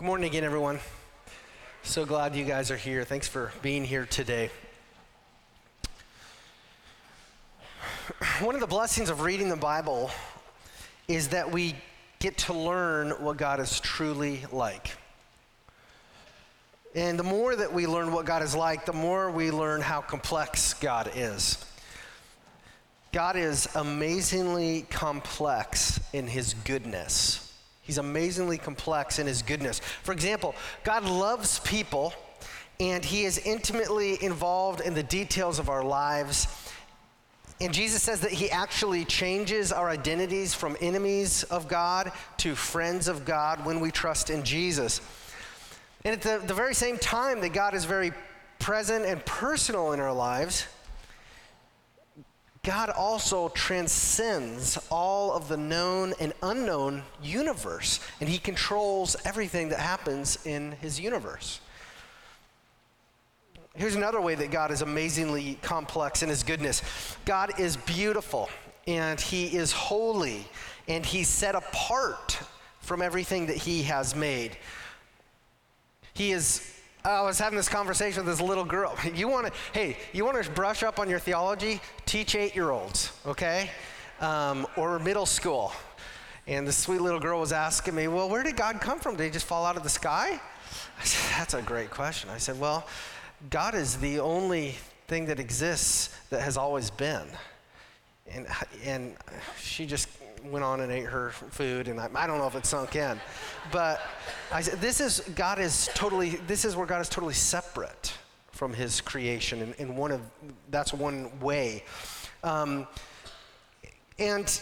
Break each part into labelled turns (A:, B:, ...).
A: Good morning again, everyone. So glad you guys are here. Thanks for being here today. One of the blessings of reading the Bible is that we get to learn what God is truly like. And the more that we learn what God is like, the more we learn how complex God is. God is amazingly complex in his goodness. He's amazingly complex in his goodness. For example, God loves people and he is intimately involved in the details of our lives. And Jesus says that he actually changes our identities from enemies of God to friends of God when we trust in Jesus. And at the, the very same time that God is very present and personal in our lives, God also transcends all of the known and unknown universe, and He controls everything that happens in His universe. Here's another way that God is amazingly complex in His goodness God is beautiful, and He is holy, and He's set apart from everything that He has made. He is I was having this conversation with this little girl. You want to, hey, you want to brush up on your theology? Teach eight year olds, okay? Um, or middle school. And the sweet little girl was asking me, well, where did God come from? Did he just fall out of the sky? I said, that's a great question. I said, well, God is the only thing that exists that has always been. And, and she just went on and ate her food, and I, I don't know if it sunk in. But I said, this is, God is totally, this is where God is totally separate from his creation. And, and one of, that's one way. Um, and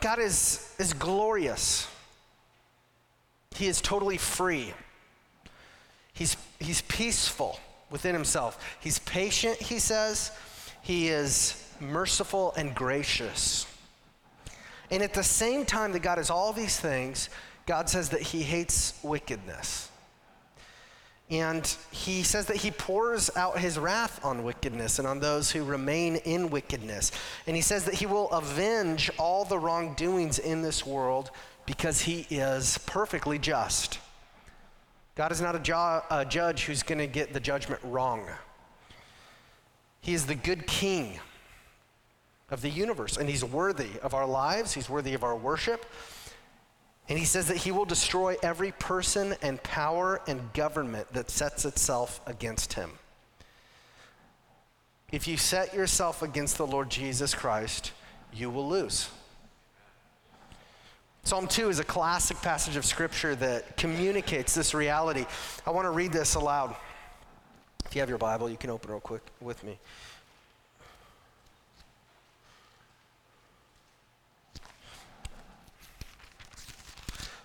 A: God is, is glorious. He is totally free. He's, he's peaceful within himself. He's patient, he says. He is merciful and gracious. And at the same time that God is all these things, God says that he hates wickedness. And he says that he pours out his wrath on wickedness and on those who remain in wickedness. And he says that he will avenge all the wrongdoings in this world because he is perfectly just. God is not a, jo- a judge who's going to get the judgment wrong. He is the good king of the universe, and He's worthy of our lives, He's worthy of our worship. And He says that He will destroy every person and power and government that sets itself against Him. If you set yourself against the Lord Jesus Christ, you will lose. Psalm 2 is a classic passage of Scripture that communicates this reality. I want to read this aloud. If you have your Bible, you can open real quick with me.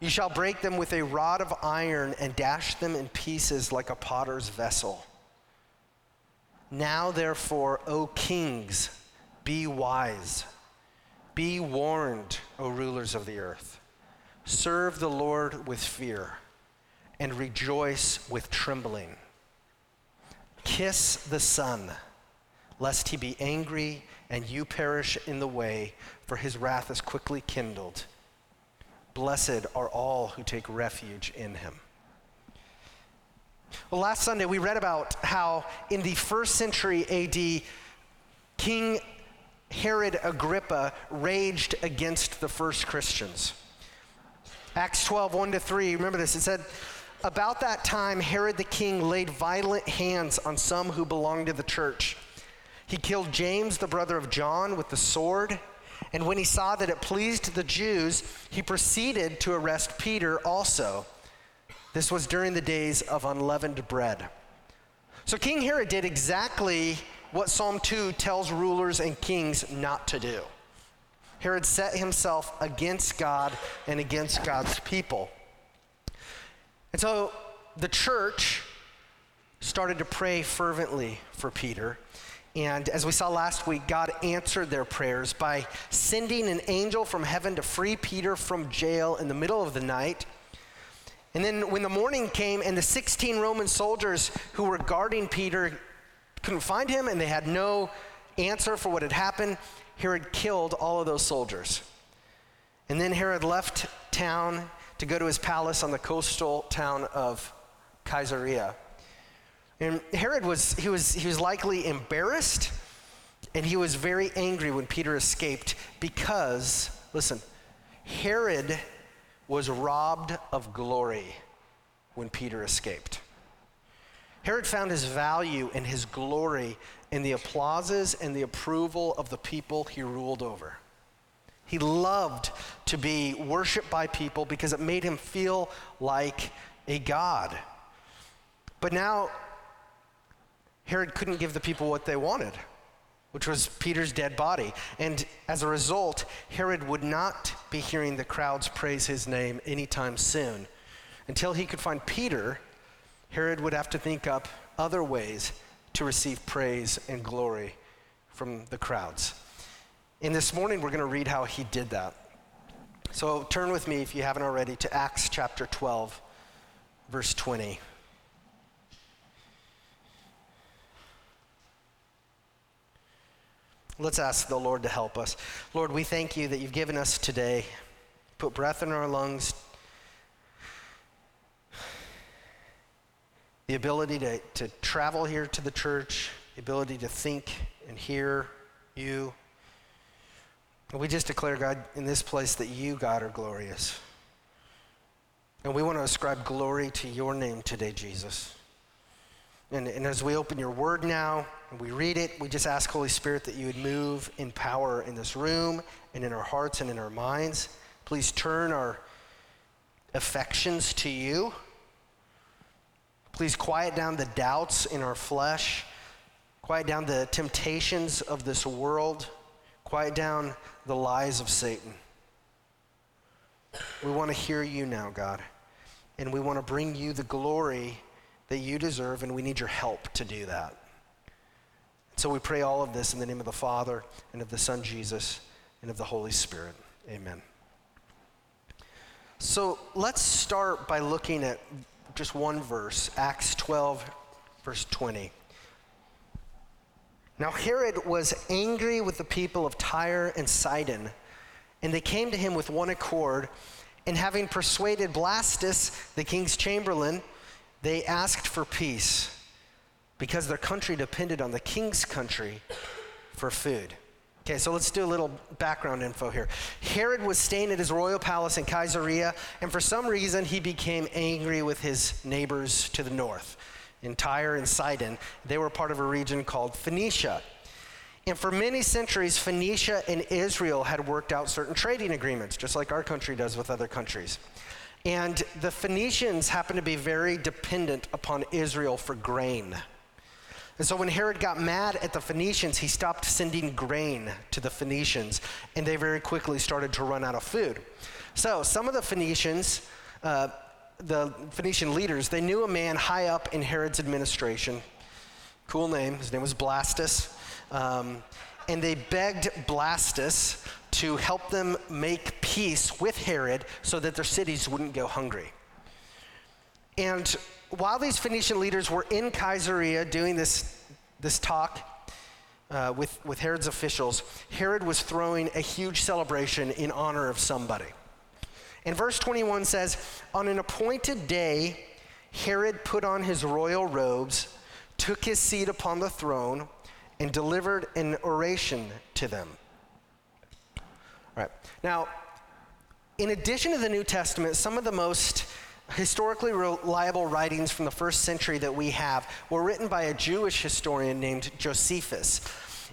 A: You shall break them with a rod of iron and dash them in pieces like a potter's vessel. Now, therefore, O kings, be wise. Be warned, O rulers of the earth. Serve the Lord with fear and rejoice with trembling. Kiss the Son, lest he be angry and you perish in the way, for his wrath is quickly kindled. Blessed are all who take refuge in him. Well, last Sunday we read about how in the first century AD, King Herod Agrippa raged against the first Christians. Acts 12, 1 to 3, remember this. It said, about that time, Herod the king laid violent hands on some who belonged to the church. He killed James, the brother of John, with the sword. And when he saw that it pleased the Jews, he proceeded to arrest Peter also. This was during the days of unleavened bread. So King Herod did exactly what Psalm 2 tells rulers and kings not to do. Herod set himself against God and against God's people. And so the church started to pray fervently for Peter. And as we saw last week, God answered their prayers by sending an angel from heaven to free Peter from jail in the middle of the night. And then when the morning came and the 16 Roman soldiers who were guarding Peter couldn't find him and they had no answer for what had happened, Herod killed all of those soldiers. And then Herod left town to go to his palace on the coastal town of Caesarea. And Herod was he was he was likely embarrassed and he was very angry when Peter escaped because listen, Herod was robbed of glory when Peter escaped. Herod found his value and his glory in the applauses and the approval of the people he ruled over. He loved to be worshiped by people because it made him feel like a god. But now, Herod couldn't give the people what they wanted, which was Peter's dead body. And as a result, Herod would not be hearing the crowds praise his name anytime soon. Until he could find Peter, Herod would have to think up other ways to receive praise and glory from the crowds. And this morning, we're going to read how he did that. So turn with me, if you haven't already, to Acts chapter 12, verse 20. Let's ask the Lord to help us. Lord, we thank you that you've given us today, put breath in our lungs, the ability to, to travel here to the church, the ability to think and hear you. And we just declare, God, in this place that you, God, are glorious. And we want to ascribe glory to your name today, Jesus. And, and as we open your word now and we read it, we just ask, Holy Spirit, that you would move in power in this room and in our hearts and in our minds. Please turn our affections to you. Please quiet down the doubts in our flesh, quiet down the temptations of this world, quiet down the lies of Satan. We want to hear you now, God, and we want to bring you the glory that you deserve, and we need your help to do that. So we pray all of this in the name of the Father, and of the Son Jesus, and of the Holy Spirit. Amen. So let's start by looking at just one verse, Acts 12, verse 20. Now, Herod was angry with the people of Tyre and Sidon, and they came to him with one accord. And having persuaded Blastus, the king's chamberlain, they asked for peace because their country depended on the king's country for food. Okay, so let's do a little background info here. Herod was staying at his royal palace in Caesarea, and for some reason he became angry with his neighbors to the north in Tyre and Sidon. They were part of a region called Phoenicia. And for many centuries, Phoenicia and Israel had worked out certain trading agreements, just like our country does with other countries. And the Phoenicians happened to be very dependent upon Israel for grain. And so when Herod got mad at the Phoenicians, he stopped sending grain to the Phoenicians, and they very quickly started to run out of food. So some of the Phoenicians, uh, the Phoenician leaders, they knew a man high up in Herod's administration. Cool name. His name was Blastus. Um, and they begged Blastus to help them make peace with Herod so that their cities wouldn't go hungry. And while these Phoenician leaders were in Caesarea doing this, this talk uh, with, with Herod's officials, Herod was throwing a huge celebration in honor of somebody. And verse 21 says, On an appointed day, Herod put on his royal robes, took his seat upon the throne, and delivered an oration to them. All right. Now, in addition to the New Testament, some of the most historically reliable writings from the first century that we have were written by a Jewish historian named Josephus.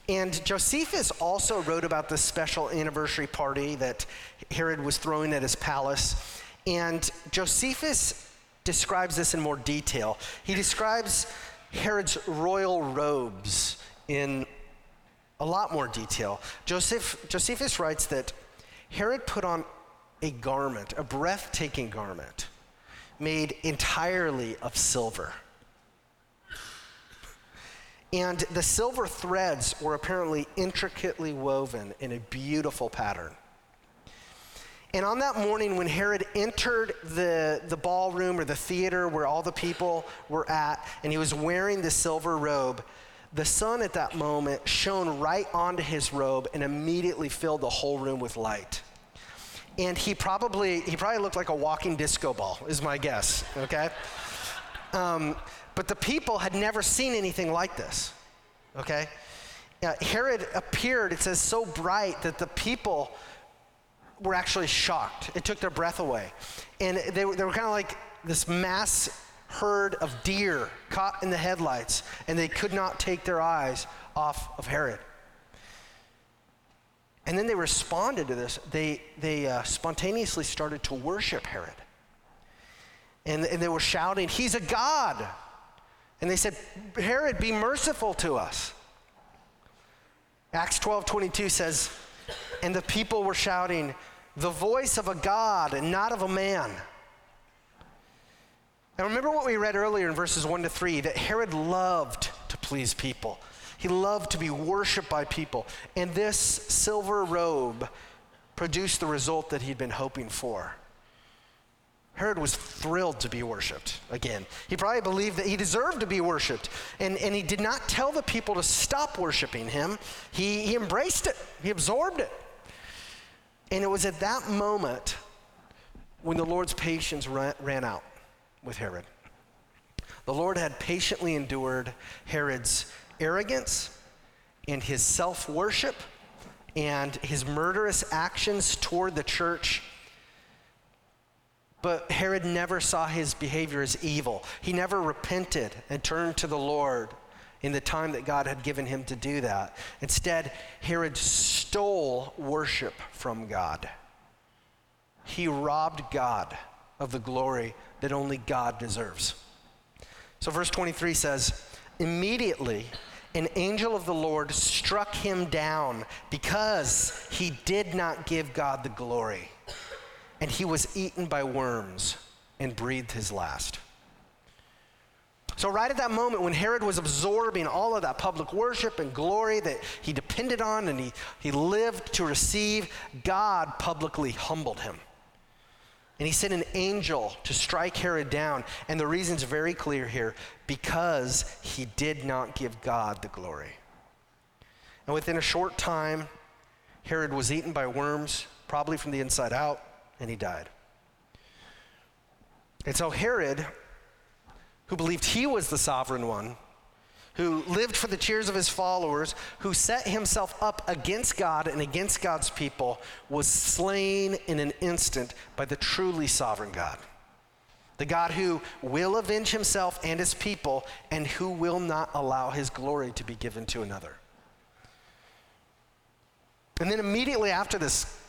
A: And Josephus also wrote about this special anniversary party that Herod was throwing at his palace. And Josephus describes this in more detail. He describes Herod's royal robes in a lot more detail. Joseph, Josephus writes that Herod put on a garment, a breathtaking garment, made entirely of silver. And the silver threads were apparently intricately woven in a beautiful pattern. And on that morning, when Herod entered the, the ballroom or the theater where all the people were at, and he was wearing the silver robe, the sun at that moment shone right onto his robe and immediately filled the whole room with light. And he probably, he probably looked like a walking disco ball, is my guess, okay? Um, but the people had never seen anything like this, okay? Uh, Herod appeared, it says, so bright that the people were actually shocked. It took their breath away. And they, they were kind of like this mass herd of deer caught in the headlights, and they could not take their eyes off of Herod. And then they responded to this. They, they uh, spontaneously started to worship Herod. And, and they were shouting, He's a God. And they said, Herod, be merciful to us. Acts 12 22 says, And the people were shouting, The voice of a God and not of a man. Now remember what we read earlier in verses 1 to 3 that Herod loved to please people. He loved to be worshiped by people. And this silver robe produced the result that he'd been hoping for. Herod was thrilled to be worshiped again. He probably believed that he deserved to be worshiped. And, and he did not tell the people to stop worshiping him, he, he embraced it, he absorbed it. And it was at that moment when the Lord's patience ran, ran out with Herod. The Lord had patiently endured Herod's arrogance and his self worship and his murderous actions toward the church but Herod never saw his behavior as evil. He never repented and turned to the Lord in the time that God had given him to do that. Instead, Herod stole worship from God. He robbed God of the glory that only God deserves. So, verse 23 says, Immediately, an angel of the Lord struck him down because he did not give God the glory and he was eaten by worms and breathed his last. So, right at that moment when Herod was absorbing all of that public worship and glory that he depended on and he, he lived to receive, God publicly humbled him. And he sent an angel to strike Herod down. And the reason's very clear here because he did not give God the glory. And within a short time, Herod was eaten by worms, probably from the inside out and he died. And so Herod, who believed he was the sovereign one, who lived for the cheers of his followers, who set himself up against God and against God's people, was slain in an instant by the truly sovereign God. The God who will avenge himself and his people and who will not allow his glory to be given to another. And then immediately after this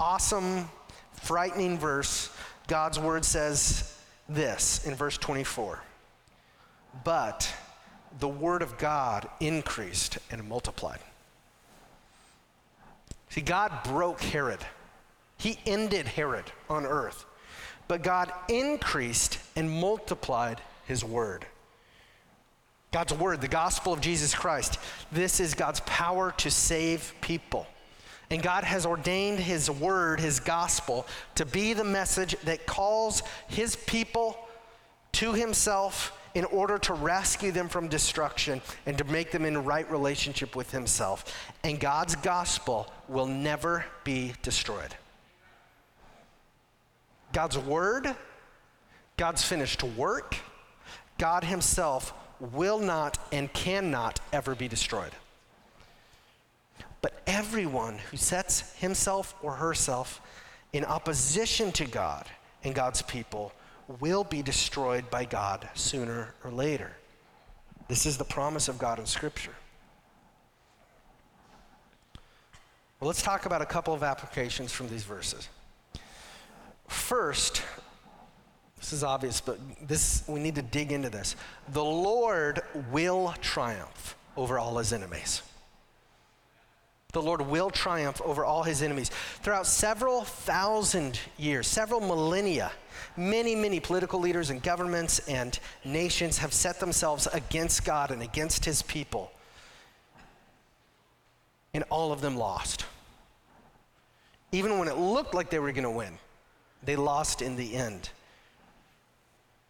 A: awesome frightening verse, God's word says this in verse 24 But the word of God increased and multiplied. See, God broke Herod, He ended Herod on earth, but God increased and multiplied His word. God's word, the gospel of Jesus Christ, this is God's power to save people. And God has ordained His word, His gospel, to be the message that calls His people to Himself in order to rescue them from destruction and to make them in right relationship with Himself. And God's gospel will never be destroyed. God's word, God's finished work, God Himself will not and cannot ever be destroyed. But everyone who sets himself or herself in opposition to God and God's people will be destroyed by God sooner or later. This is the promise of God in Scripture. Well, let's talk about a couple of applications from these verses. First, this is obvious, but this we need to dig into this. The Lord will triumph over all his enemies. The Lord will triumph over all his enemies. Throughout several thousand years, several millennia, many, many political leaders and governments and nations have set themselves against God and against his people. And all of them lost. Even when it looked like they were going to win, they lost in the end.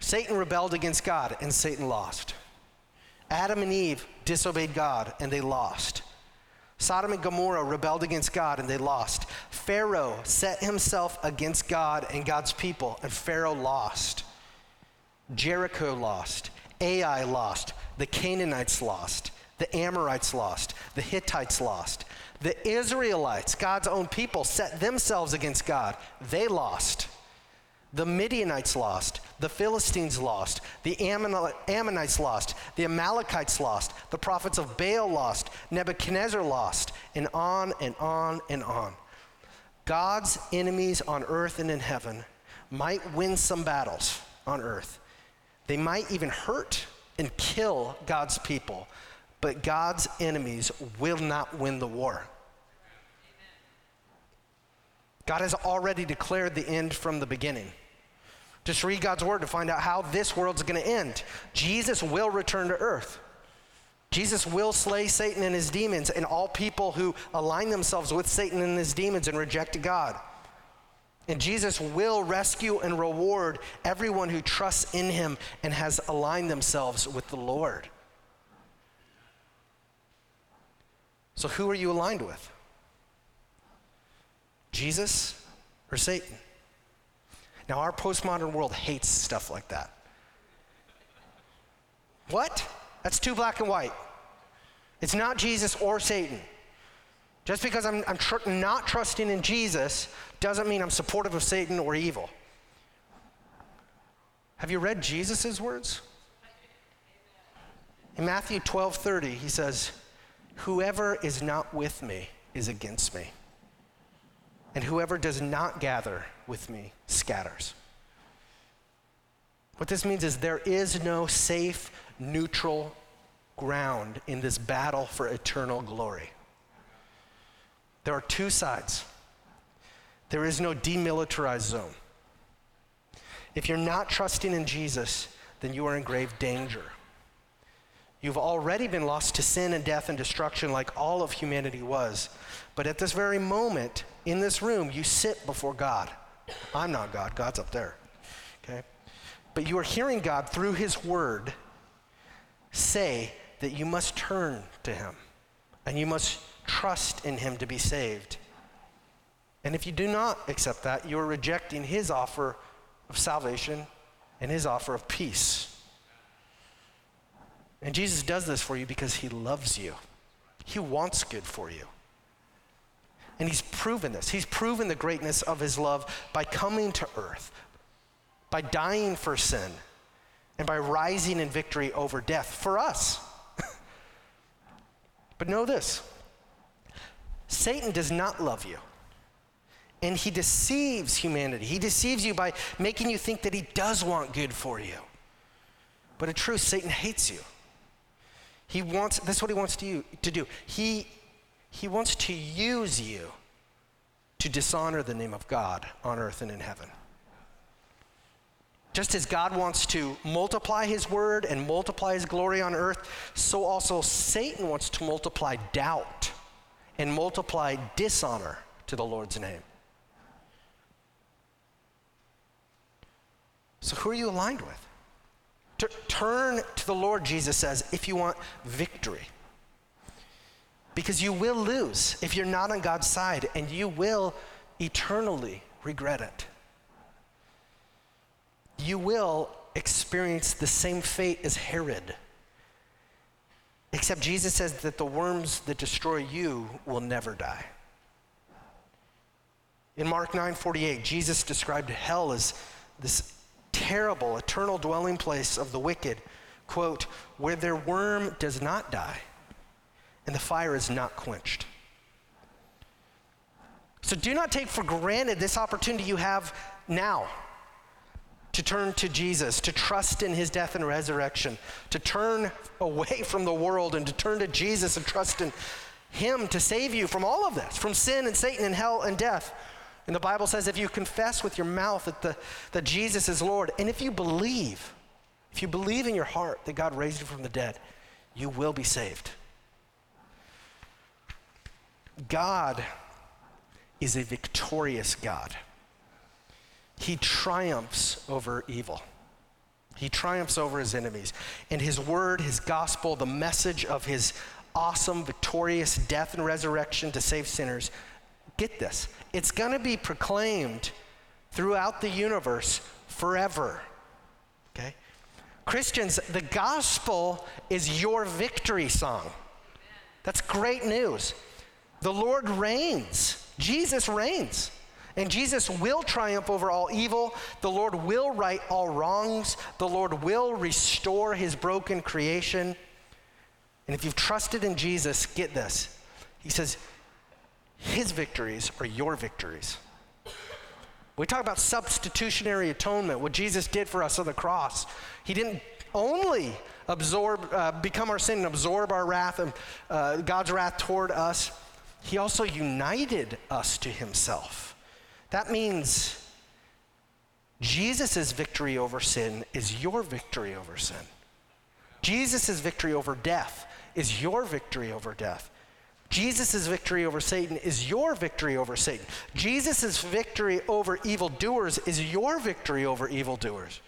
A: Satan rebelled against God, and Satan lost. Adam and Eve disobeyed God, and they lost. Sodom and Gomorrah rebelled against God and they lost. Pharaoh set himself against God and God's people, and Pharaoh lost. Jericho lost. Ai lost. The Canaanites lost. The Amorites lost. The Hittites lost. The Israelites, God's own people, set themselves against God. They lost. The Midianites lost. The Philistines lost. The Ammonites lost. The Amalekites lost. The prophets of Baal lost. Nebuchadnezzar lost. And on and on and on. God's enemies on earth and in heaven might win some battles on earth. They might even hurt and kill God's people, but God's enemies will not win the war. God has already declared the end from the beginning. Just read God's word to find out how this world's going to end. Jesus will return to earth. Jesus will slay Satan and his demons and all people who align themselves with Satan and his demons and reject God. And Jesus will rescue and reward everyone who trusts in him and has aligned themselves with the Lord. So, who are you aligned with? Jesus or Satan? Now, our postmodern world hates stuff like that. What? That's too black and white. It's not Jesus or Satan. Just because I'm, I'm tr- not trusting in Jesus doesn't mean I'm supportive of Satan or evil. Have you read Jesus' words? In Matthew 12 30, he says, Whoever is not with me is against me, and whoever does not gather with me scatters. What this means is there is no safe, neutral ground in this battle for eternal glory. There are two sides. There is no demilitarized zone. If you're not trusting in Jesus, then you are in grave danger. You've already been lost to sin and death and destruction like all of humanity was. But at this very moment, in this room, you sit before God. I'm not God, God's up there. Okay? But you are hearing God through His Word say that you must turn to Him and you must trust in Him to be saved. And if you do not accept that, you are rejecting His offer of salvation and His offer of peace. And Jesus does this for you because He loves you, He wants good for you. And he's proven this. He's proven the greatness of his love by coming to earth, by dying for sin, and by rising in victory over death for us. but know this Satan does not love you. And he deceives humanity. He deceives you by making you think that he does want good for you. But in truth, Satan hates you. He wants, that's what he wants to, you, to do. He he wants to use you to dishonor the name of God on earth and in heaven. Just as God wants to multiply his word and multiply his glory on earth, so also Satan wants to multiply doubt and multiply dishonor to the Lord's name. So, who are you aligned with? T- turn to the Lord, Jesus says, if you want victory because you will lose if you're not on God's side, and you will eternally regret it. You will experience the same fate as Herod. Except Jesus says that the worms that destroy you will never die. In Mark 9:48, Jesus described hell as this terrible, eternal dwelling place of the wicked, quote, where their worm does not die and the fire is not quenched. So do not take for granted this opportunity you have now to turn to Jesus, to trust in his death and resurrection, to turn away from the world and to turn to Jesus and trust in him to save you from all of this, from sin and Satan and hell and death. And the Bible says if you confess with your mouth that, the, that Jesus is Lord, and if you believe, if you believe in your heart that God raised you from the dead, you will be saved. God is a victorious God. He triumphs over evil. He triumphs over his enemies. And his word, his gospel, the message of his awesome, victorious death and resurrection to save sinners, get this, it's going to be proclaimed throughout the universe forever. Okay? Christians, the gospel is your victory song. That's great news. The Lord reigns. Jesus reigns. And Jesus will triumph over all evil. The Lord will right all wrongs. The Lord will restore his broken creation. And if you've trusted in Jesus, get this. He says, his victories are your victories. We talk about substitutionary atonement, what Jesus did for us on the cross. He didn't only absorb, uh, become our sin and absorb our wrath and uh, God's wrath toward us he also united us to himself. That means Jesus' victory over sin is your victory over sin. Jesus' victory over death is your victory over death. Jesus' victory over Satan is your victory over Satan. Jesus' victory over evildoers is your victory over evildoers.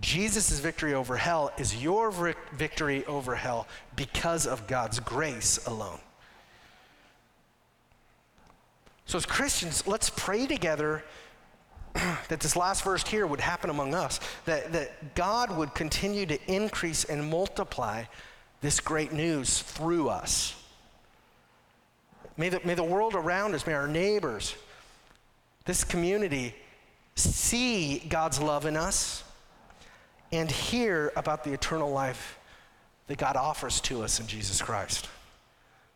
A: Jesus' victory over hell is your victory over hell because of God's grace alone. So, as Christians, let's pray together that this last verse here would happen among us, that, that God would continue to increase and multiply this great news through us. May the, may the world around us, may our neighbors, this community, see God's love in us and hear about the eternal life that God offers to us in Jesus Christ.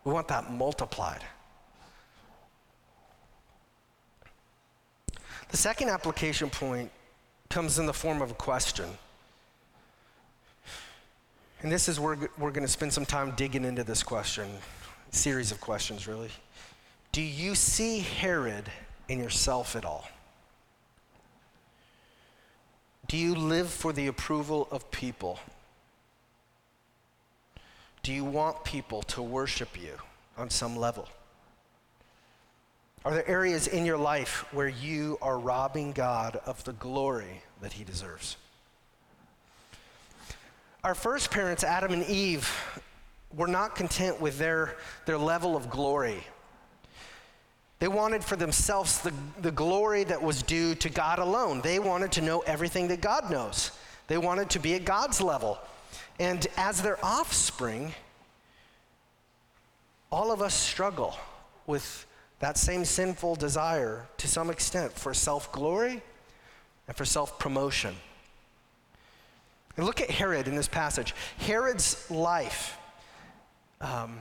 A: We want that multiplied. The second application point comes in the form of a question. And this is where we're going to spend some time digging into this question, series of questions, really. Do you see Herod in yourself at all? Do you live for the approval of people? Do you want people to worship you on some level? Are there areas in your life where you are robbing God of the glory that he deserves? Our first parents, Adam and Eve, were not content with their, their level of glory. They wanted for themselves the, the glory that was due to God alone. They wanted to know everything that God knows. They wanted to be at God's level. And as their offspring, all of us struggle with that same sinful desire to some extent for self glory and for self promotion. And look at Herod in this passage. Herod's life, um,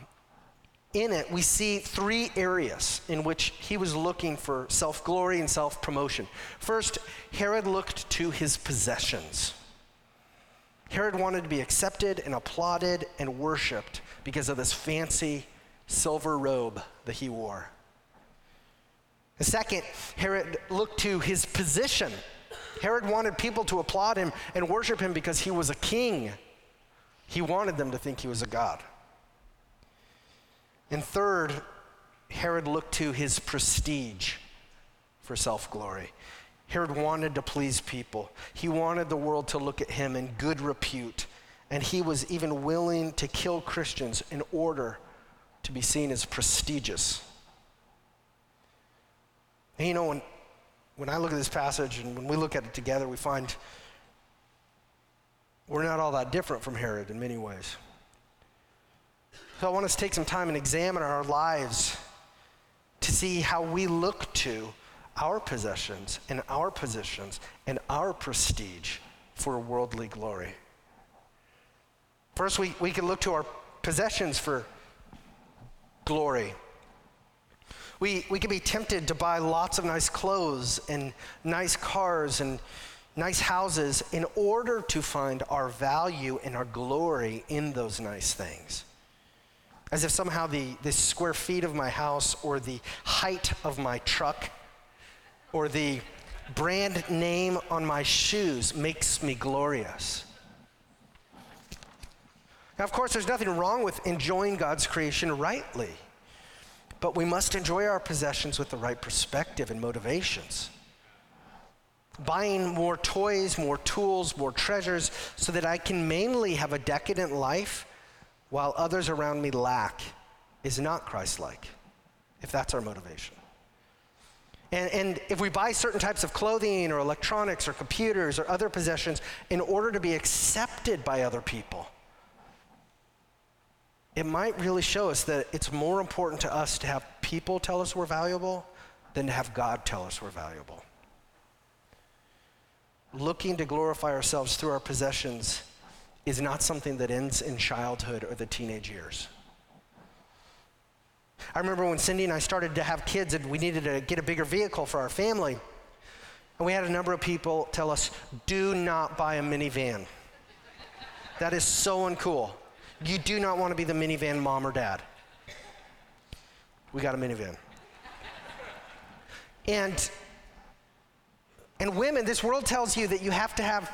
A: in it, we see three areas in which he was looking for self glory and self promotion. First, Herod looked to his possessions. Herod wanted to be accepted and applauded and worshiped because of this fancy silver robe that he wore. Second, Herod looked to his position. Herod wanted people to applaud him and worship him because he was a king. He wanted them to think he was a god. And third, Herod looked to his prestige for self glory. Herod wanted to please people. He wanted the world to look at him in good repute. And he was even willing to kill Christians in order to be seen as prestigious. And you know, when, when I look at this passage and when we look at it together, we find we're not all that different from Herod in many ways. So I want us to take some time and examine our lives to see how we look to our possessions and our positions and our prestige for worldly glory. First, we, we can look to our possessions for glory. We, we can be tempted to buy lots of nice clothes and nice cars and nice houses in order to find our value and our glory in those nice things. As if somehow the, the square feet of my house or the height of my truck or the brand name on my shoes makes me glorious. Now, of course, there's nothing wrong with enjoying God's creation rightly, but we must enjoy our possessions with the right perspective and motivations. Buying more toys, more tools, more treasures, so that I can mainly have a decadent life while others around me lack is not Christ like, if that's our motivation. And, and, if we buy certain types of clothing or electronics or computers or other possessions in order to be accepted by other people, it might really show us that it's more important to us to have people tell us we're valuable than to have God tell us we're valuable. Looking to glorify ourselves through our possessions is not something that ends in childhood or the teenage years. I remember when Cindy and I started to have kids and we needed to get a bigger vehicle for our family. And we had a number of people tell us, do not buy a minivan. That is so uncool. You do not want to be the minivan mom or dad. We got a minivan. And and women, this world tells you that you have to have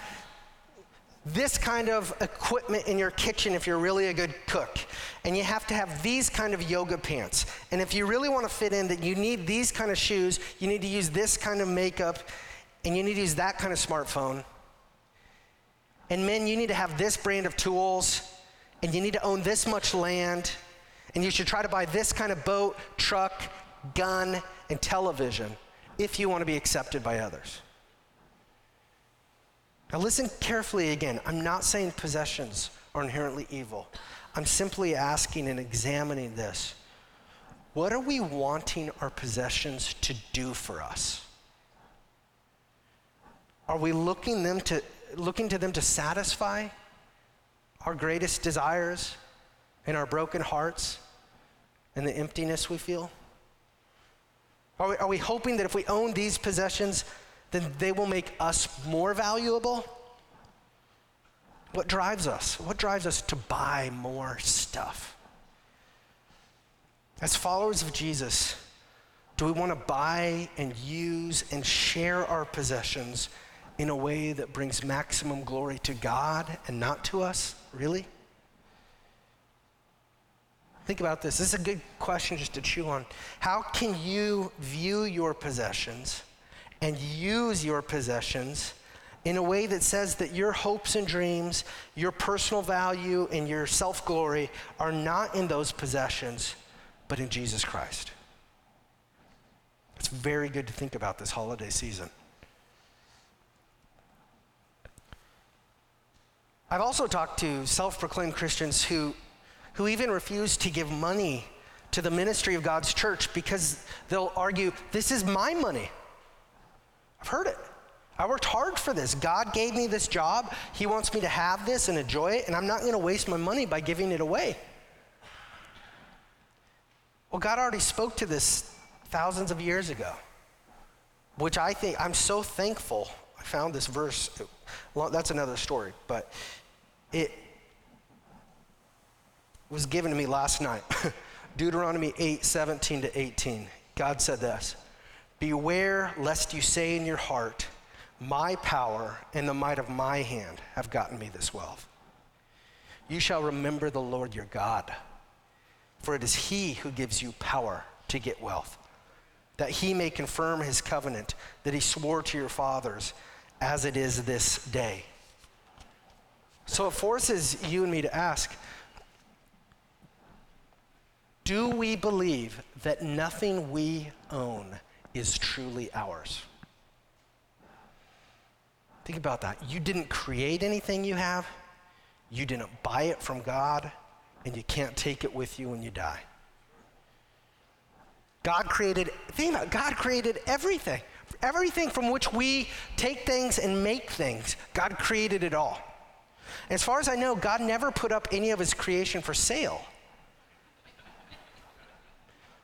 A: this kind of equipment in your kitchen if you're really a good cook. And you have to have these kind of yoga pants. And if you really want to fit in, that you need these kind of shoes, you need to use this kind of makeup, and you need to use that kind of smartphone. And men, you need to have this brand of tools, and you need to own this much land, and you should try to buy this kind of boat, truck, gun, and television if you want to be accepted by others. Now, listen carefully again. I'm not saying possessions are inherently evil. I'm simply asking and examining this. What are we wanting our possessions to do for us? Are we looking, them to, looking to them to satisfy our greatest desires and our broken hearts and the emptiness we feel? Are we, are we hoping that if we own these possessions, then they will make us more valuable. What drives us? What drives us to buy more stuff? As followers of Jesus, do we want to buy and use and share our possessions in a way that brings maximum glory to God and not to us? Really? Think about this. This is a good question just to chew on. How can you view your possessions? and use your possessions in a way that says that your hopes and dreams, your personal value, and your self glory are not in those possessions, but in Jesus Christ. It's very good to think about this holiday season. I've also talked to self proclaimed Christians who, who even refuse to give money to the ministry of God's church because they'll argue, This is my money. I've heard it. I worked hard for this. God gave me this job. He wants me to have this and enjoy it, and I'm not going to waste my money by giving it away. Well, God already spoke to this thousands of years ago, which I think I'm so thankful. I found this verse. That's another story, but it was given to me last night. Deuteronomy 8 17 to 18. God said this. Beware lest you say in your heart, My power and the might of my hand have gotten me this wealth. You shall remember the Lord your God, for it is he who gives you power to get wealth, that he may confirm his covenant that he swore to your fathers, as it is this day. So it forces you and me to ask do we believe that nothing we own is truly ours. Think about that. You didn't create anything you have, you didn't buy it from God, and you can't take it with you when you die. God created, think about it, God created everything. Everything from which we take things and make things, God created it all. As far as I know, God never put up any of his creation for sale.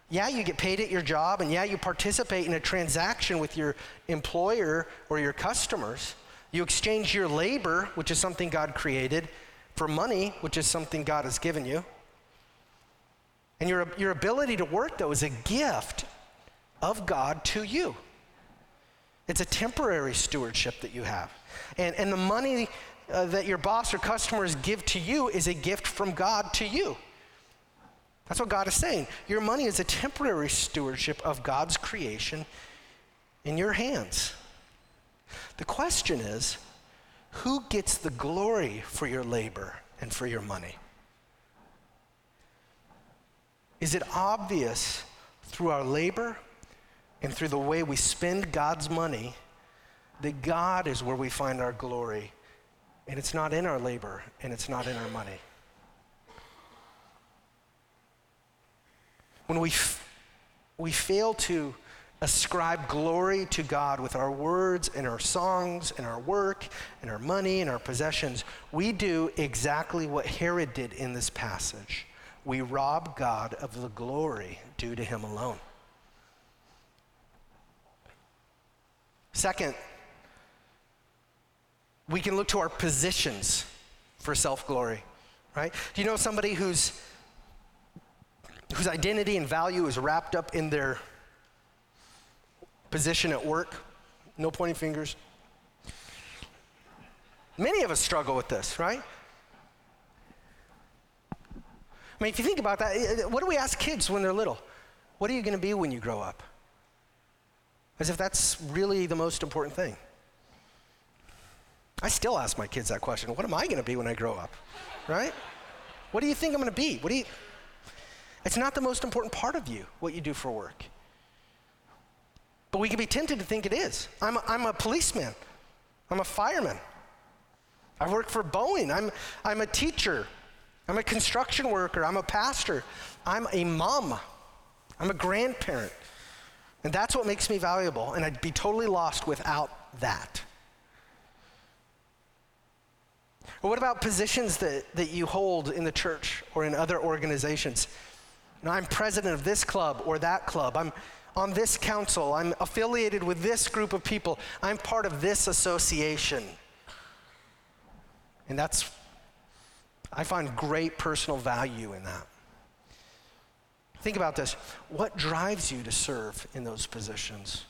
A: Yeah, you get paid at your job, and yeah, you participate in a transaction with your employer or your customers. You exchange your labor, which is something God created, for money, which is something God has given you. And your, your ability to work, though, is a gift of God to you. It's a temporary stewardship that you have. And, and the money uh, that your boss or customers give to you is a gift from God to you. That's what God is saying. Your money is a temporary stewardship of God's creation in your hands. The question is who gets the glory for your labor and for your money? Is it obvious through our labor and through the way we spend God's money, that God is where we find our glory. And it's not in our labor and it's not in our money. When we, f- we fail to ascribe glory to God with our words and our songs and our work and our money and our possessions, we do exactly what Herod did in this passage. We rob God of the glory due to him alone. Second, we can look to our positions for self glory, right? Do you know somebody whose, whose identity and value is wrapped up in their position at work? No pointing fingers. Many of us struggle with this, right? I mean, if you think about that, eh, eh, what do we ask kids when they're little? What are you going to be when you grow up? As if that's really the most important thing. I still ask my kids that question What am I going to be when I grow up? Right? What do you think I'm going to be? What do you. It's not the most important part of you, what you do for work. But we can be tempted to think it is. I'm a, I'm a policeman, I'm a fireman. I work for Boeing, I'm, I'm a teacher, I'm a construction worker, I'm a pastor, I'm a mom, I'm a grandparent. And that's what makes me valuable, and I'd be totally lost without that. Or what about positions that, that you hold in the church or in other organizations? You know, I'm president of this club or that club. I'm on this council. I'm affiliated with this group of people. I'm part of this association. And that's, I find great personal value in that. Think about this. What drives you to serve in those positions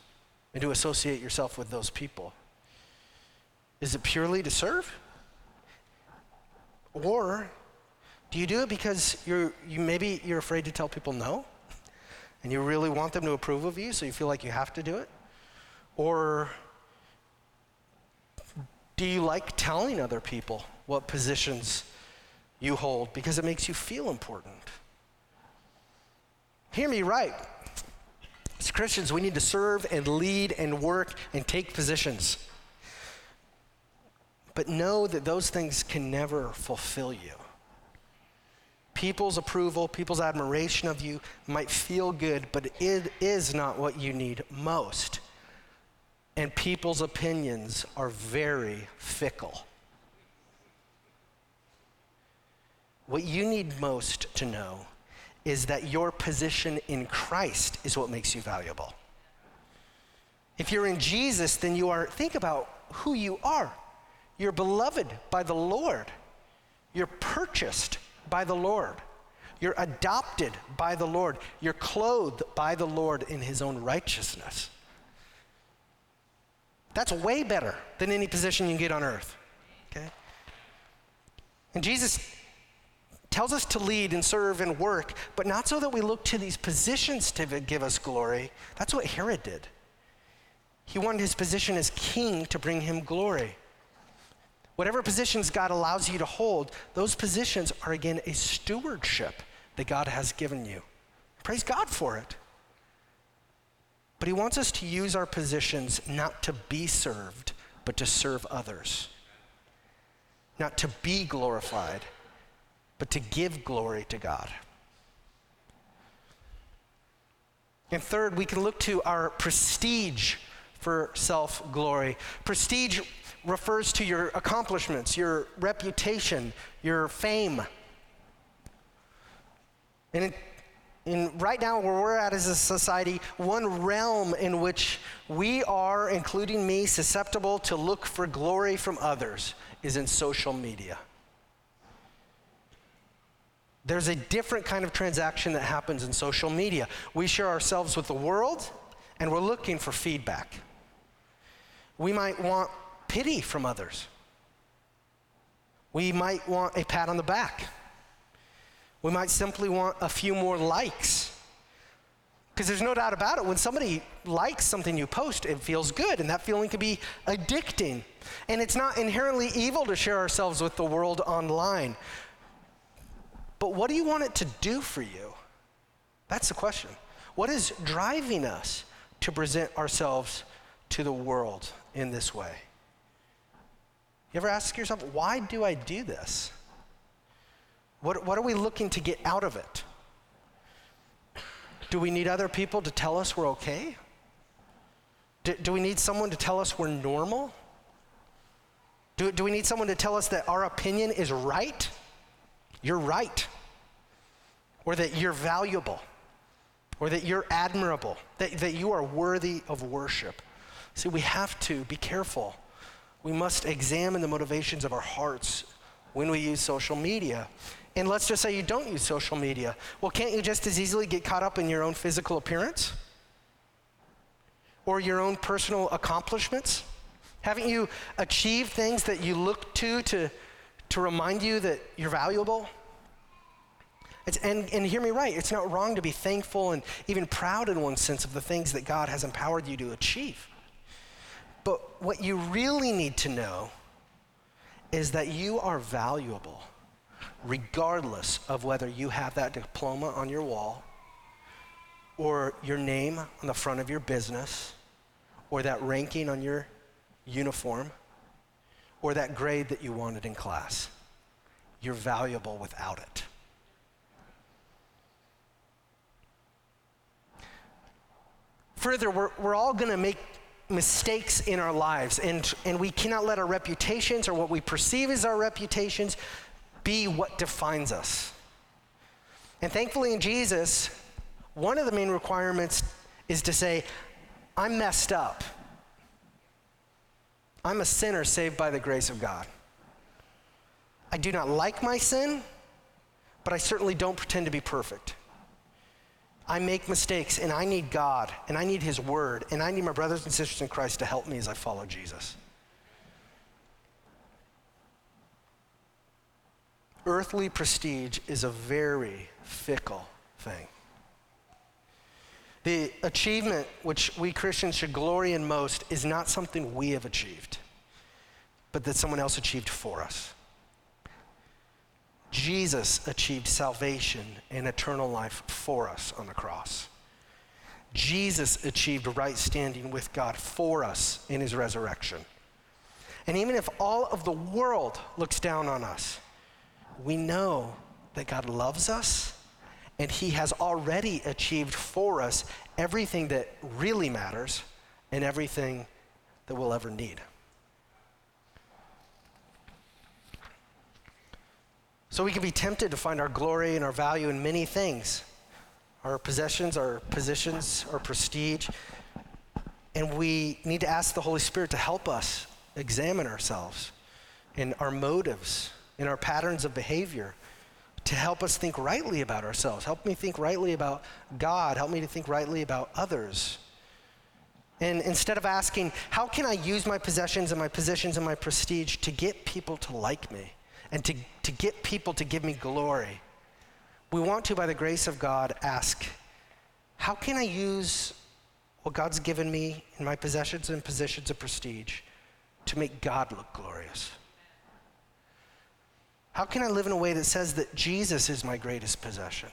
A: and to associate yourself with those people? Is it purely to serve? Or do you do it because you're, you maybe you're afraid to tell people no? And you really want them to approve of you, so you feel like you have to do it? Or do you like telling other people what positions you hold because it makes you feel important? Hear me right. As Christians, we need to serve and lead and work and take positions. But know that those things can never fulfill you. People's approval, people's admiration of you might feel good, but it is not what you need most. And people's opinions are very fickle. What you need most to know is that your position in Christ is what makes you valuable. If you're in Jesus, then you are, think about who you are. You're beloved by the Lord, you're purchased by the Lord, you're adopted by the Lord, you're clothed by the Lord in his own righteousness. That's way better than any position you can get on earth. Okay? And Jesus tells us to lead and serve and work, but not so that we look to these positions to give us glory. That's what Herod did. He wanted his position as king to bring him glory. Whatever positions God allows you to hold, those positions are again a stewardship that God has given you. Praise God for it. But He wants us to use our positions not to be served, but to serve others. Not to be glorified, but to give glory to God. And third, we can look to our prestige for self glory. Prestige refers to your accomplishments, your reputation, your fame. And in right now, where we're at as a society, one realm in which we are, including me, susceptible to look for glory from others is in social media. There's a different kind of transaction that happens in social media. We share ourselves with the world, and we're looking for feedback. We might want pity from others. We might want a pat on the back. We might simply want a few more likes. Because there's no doubt about it, when somebody likes something you post, it feels good, and that feeling can be addicting. And it's not inherently evil to share ourselves with the world online. But what do you want it to do for you? That's the question. What is driving us to present ourselves to the world in this way? You ever ask yourself, why do I do this? What, what are we looking to get out of it? Do we need other people to tell us we're okay? Do, do we need someone to tell us we're normal? Do, do we need someone to tell us that our opinion is right? You're right. Or that you're valuable. Or that you're admirable. That, that you are worthy of worship. See, we have to be careful. We must examine the motivations of our hearts when we use social media. And let's just say you don't use social media. Well, can't you just as easily get caught up in your own physical appearance? Or your own personal accomplishments? Haven't you achieved things that you look to to, to remind you that you're valuable? It's, and, and hear me right, it's not wrong to be thankful and even proud in one sense of the things that God has empowered you to achieve. But what you really need to know is that you are valuable regardless of whether you have that diploma on your wall or your name on the front of your business or that ranking on your uniform or that grade that you wanted in class. You're valuable without it. Further, we're, we're all going to make mistakes in our lives, and, and we cannot let our reputations or what we perceive as our reputations be what defines us. And thankfully, in Jesus, one of the main requirements is to say, I'm messed up. I'm a sinner saved by the grace of God. I do not like my sin, but I certainly don't pretend to be perfect. I make mistakes, and I need God, and I need His Word, and I need my brothers and sisters in Christ to help me as I follow Jesus. Earthly prestige is a very fickle thing. The achievement which we Christians should glory in most is not something we have achieved, but that someone else achieved for us. Jesus achieved salvation and eternal life for us on the cross. Jesus achieved right standing with God for us in his resurrection. And even if all of the world looks down on us, we know that God loves us and he has already achieved for us everything that really matters and everything that we'll ever need. So we can be tempted to find our glory and our value in many things our possessions, our positions, our prestige. And we need to ask the Holy Spirit to help us examine ourselves and our motives and our patterns of behavior to help us think rightly about ourselves. Help me think rightly about God. Help me to think rightly about others. And instead of asking, how can I use my possessions and my positions and my prestige to get people to like me and to, to get people to give me glory? We want to, by the grace of God, ask, how can I use what God's given me in my possessions and positions of prestige to make God look glorious? How can I live in a way that says that Jesus is my greatest possession?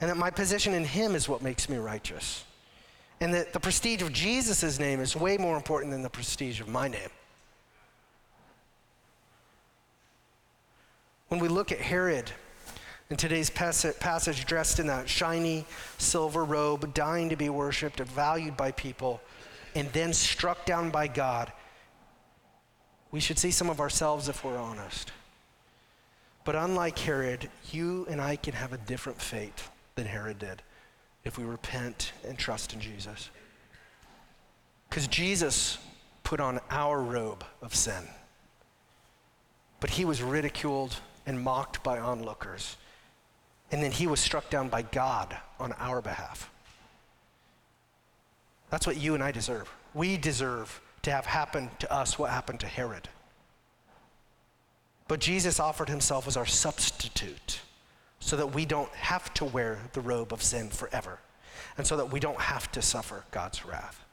A: And that my position in Him is what makes me righteous? And that the prestige of Jesus' name is way more important than the prestige of my name. When we look at Herod, In today's passage, dressed in that shiny silver robe, dying to be worshiped and valued by people, and then struck down by God, we should see some of ourselves if we're honest. But unlike Herod, you and I can have a different fate than Herod did if we repent and trust in Jesus. Because Jesus put on our robe of sin, but he was ridiculed and mocked by onlookers. And then he was struck down by God on our behalf. That's what you and I deserve. We deserve to have happen to us what happened to Herod. But Jesus offered himself as our substitute so that we don't have to wear the robe of sin forever and so that we don't have to suffer God's wrath.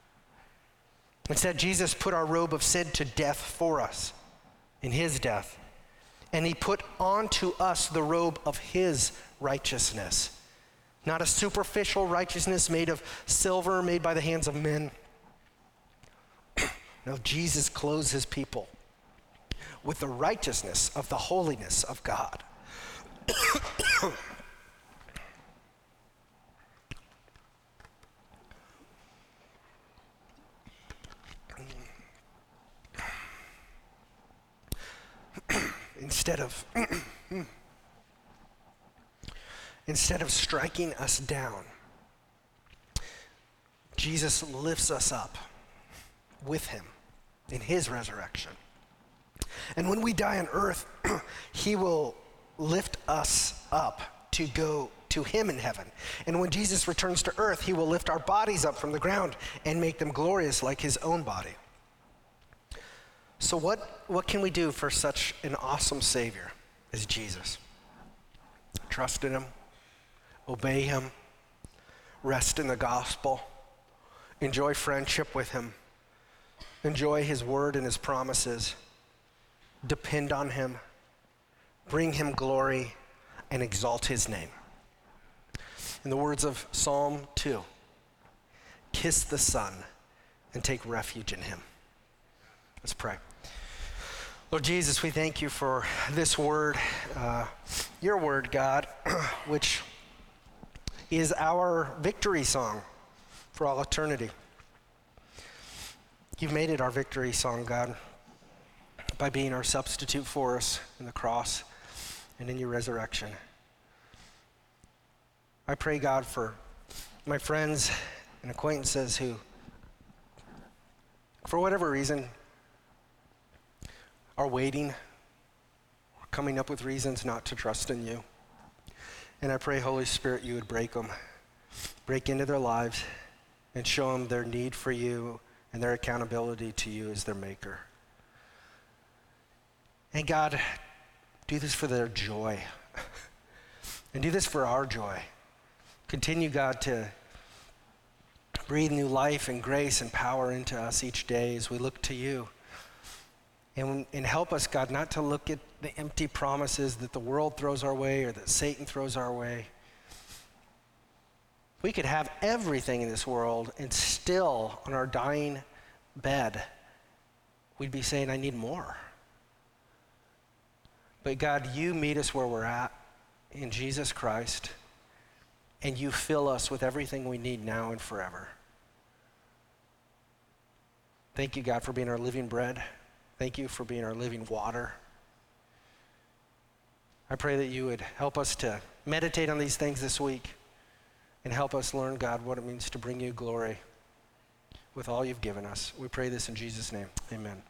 A: Instead, Jesus put our robe of sin to death for us in his death and he put onto us the robe of his righteousness. Not a superficial righteousness made of silver, made by the hands of men. no, Jesus clothes his people with the righteousness of the holiness of God. instead of instead of striking us down jesus lifts us up with him in his resurrection. And when we die on earth he will lift us up to go to him in heaven. And when jesus returns to earth he will lift our bodies up from the ground and make them glorious like his own body so, what, what can we do for such an awesome Savior as Jesus? Trust in Him, obey Him, rest in the gospel, enjoy friendship with Him, enjoy His word and His promises, depend on Him, bring Him glory, and exalt His name. In the words of Psalm 2, kiss the Son and take refuge in Him. Let's pray. Lord Jesus, we thank you for this word, uh, your word, God, which is our victory song for all eternity. You've made it our victory song, God, by being our substitute for us in the cross and in your resurrection. I pray, God, for my friends and acquaintances who, for whatever reason, are waiting, or coming up with reasons not to trust in you. And I pray, Holy Spirit, you would break them, break into their lives, and show them their need for you and their accountability to you as their maker. And God, do this for their joy. and do this for our joy. Continue, God, to breathe new life and grace and power into us each day as we look to you. And, and help us, God, not to look at the empty promises that the world throws our way or that Satan throws our way. We could have everything in this world and still, on our dying bed, we'd be saying, I need more. But God, you meet us where we're at in Jesus Christ, and you fill us with everything we need now and forever. Thank you, God, for being our living bread. Thank you for being our living water. I pray that you would help us to meditate on these things this week and help us learn, God, what it means to bring you glory with all you've given us. We pray this in Jesus' name. Amen.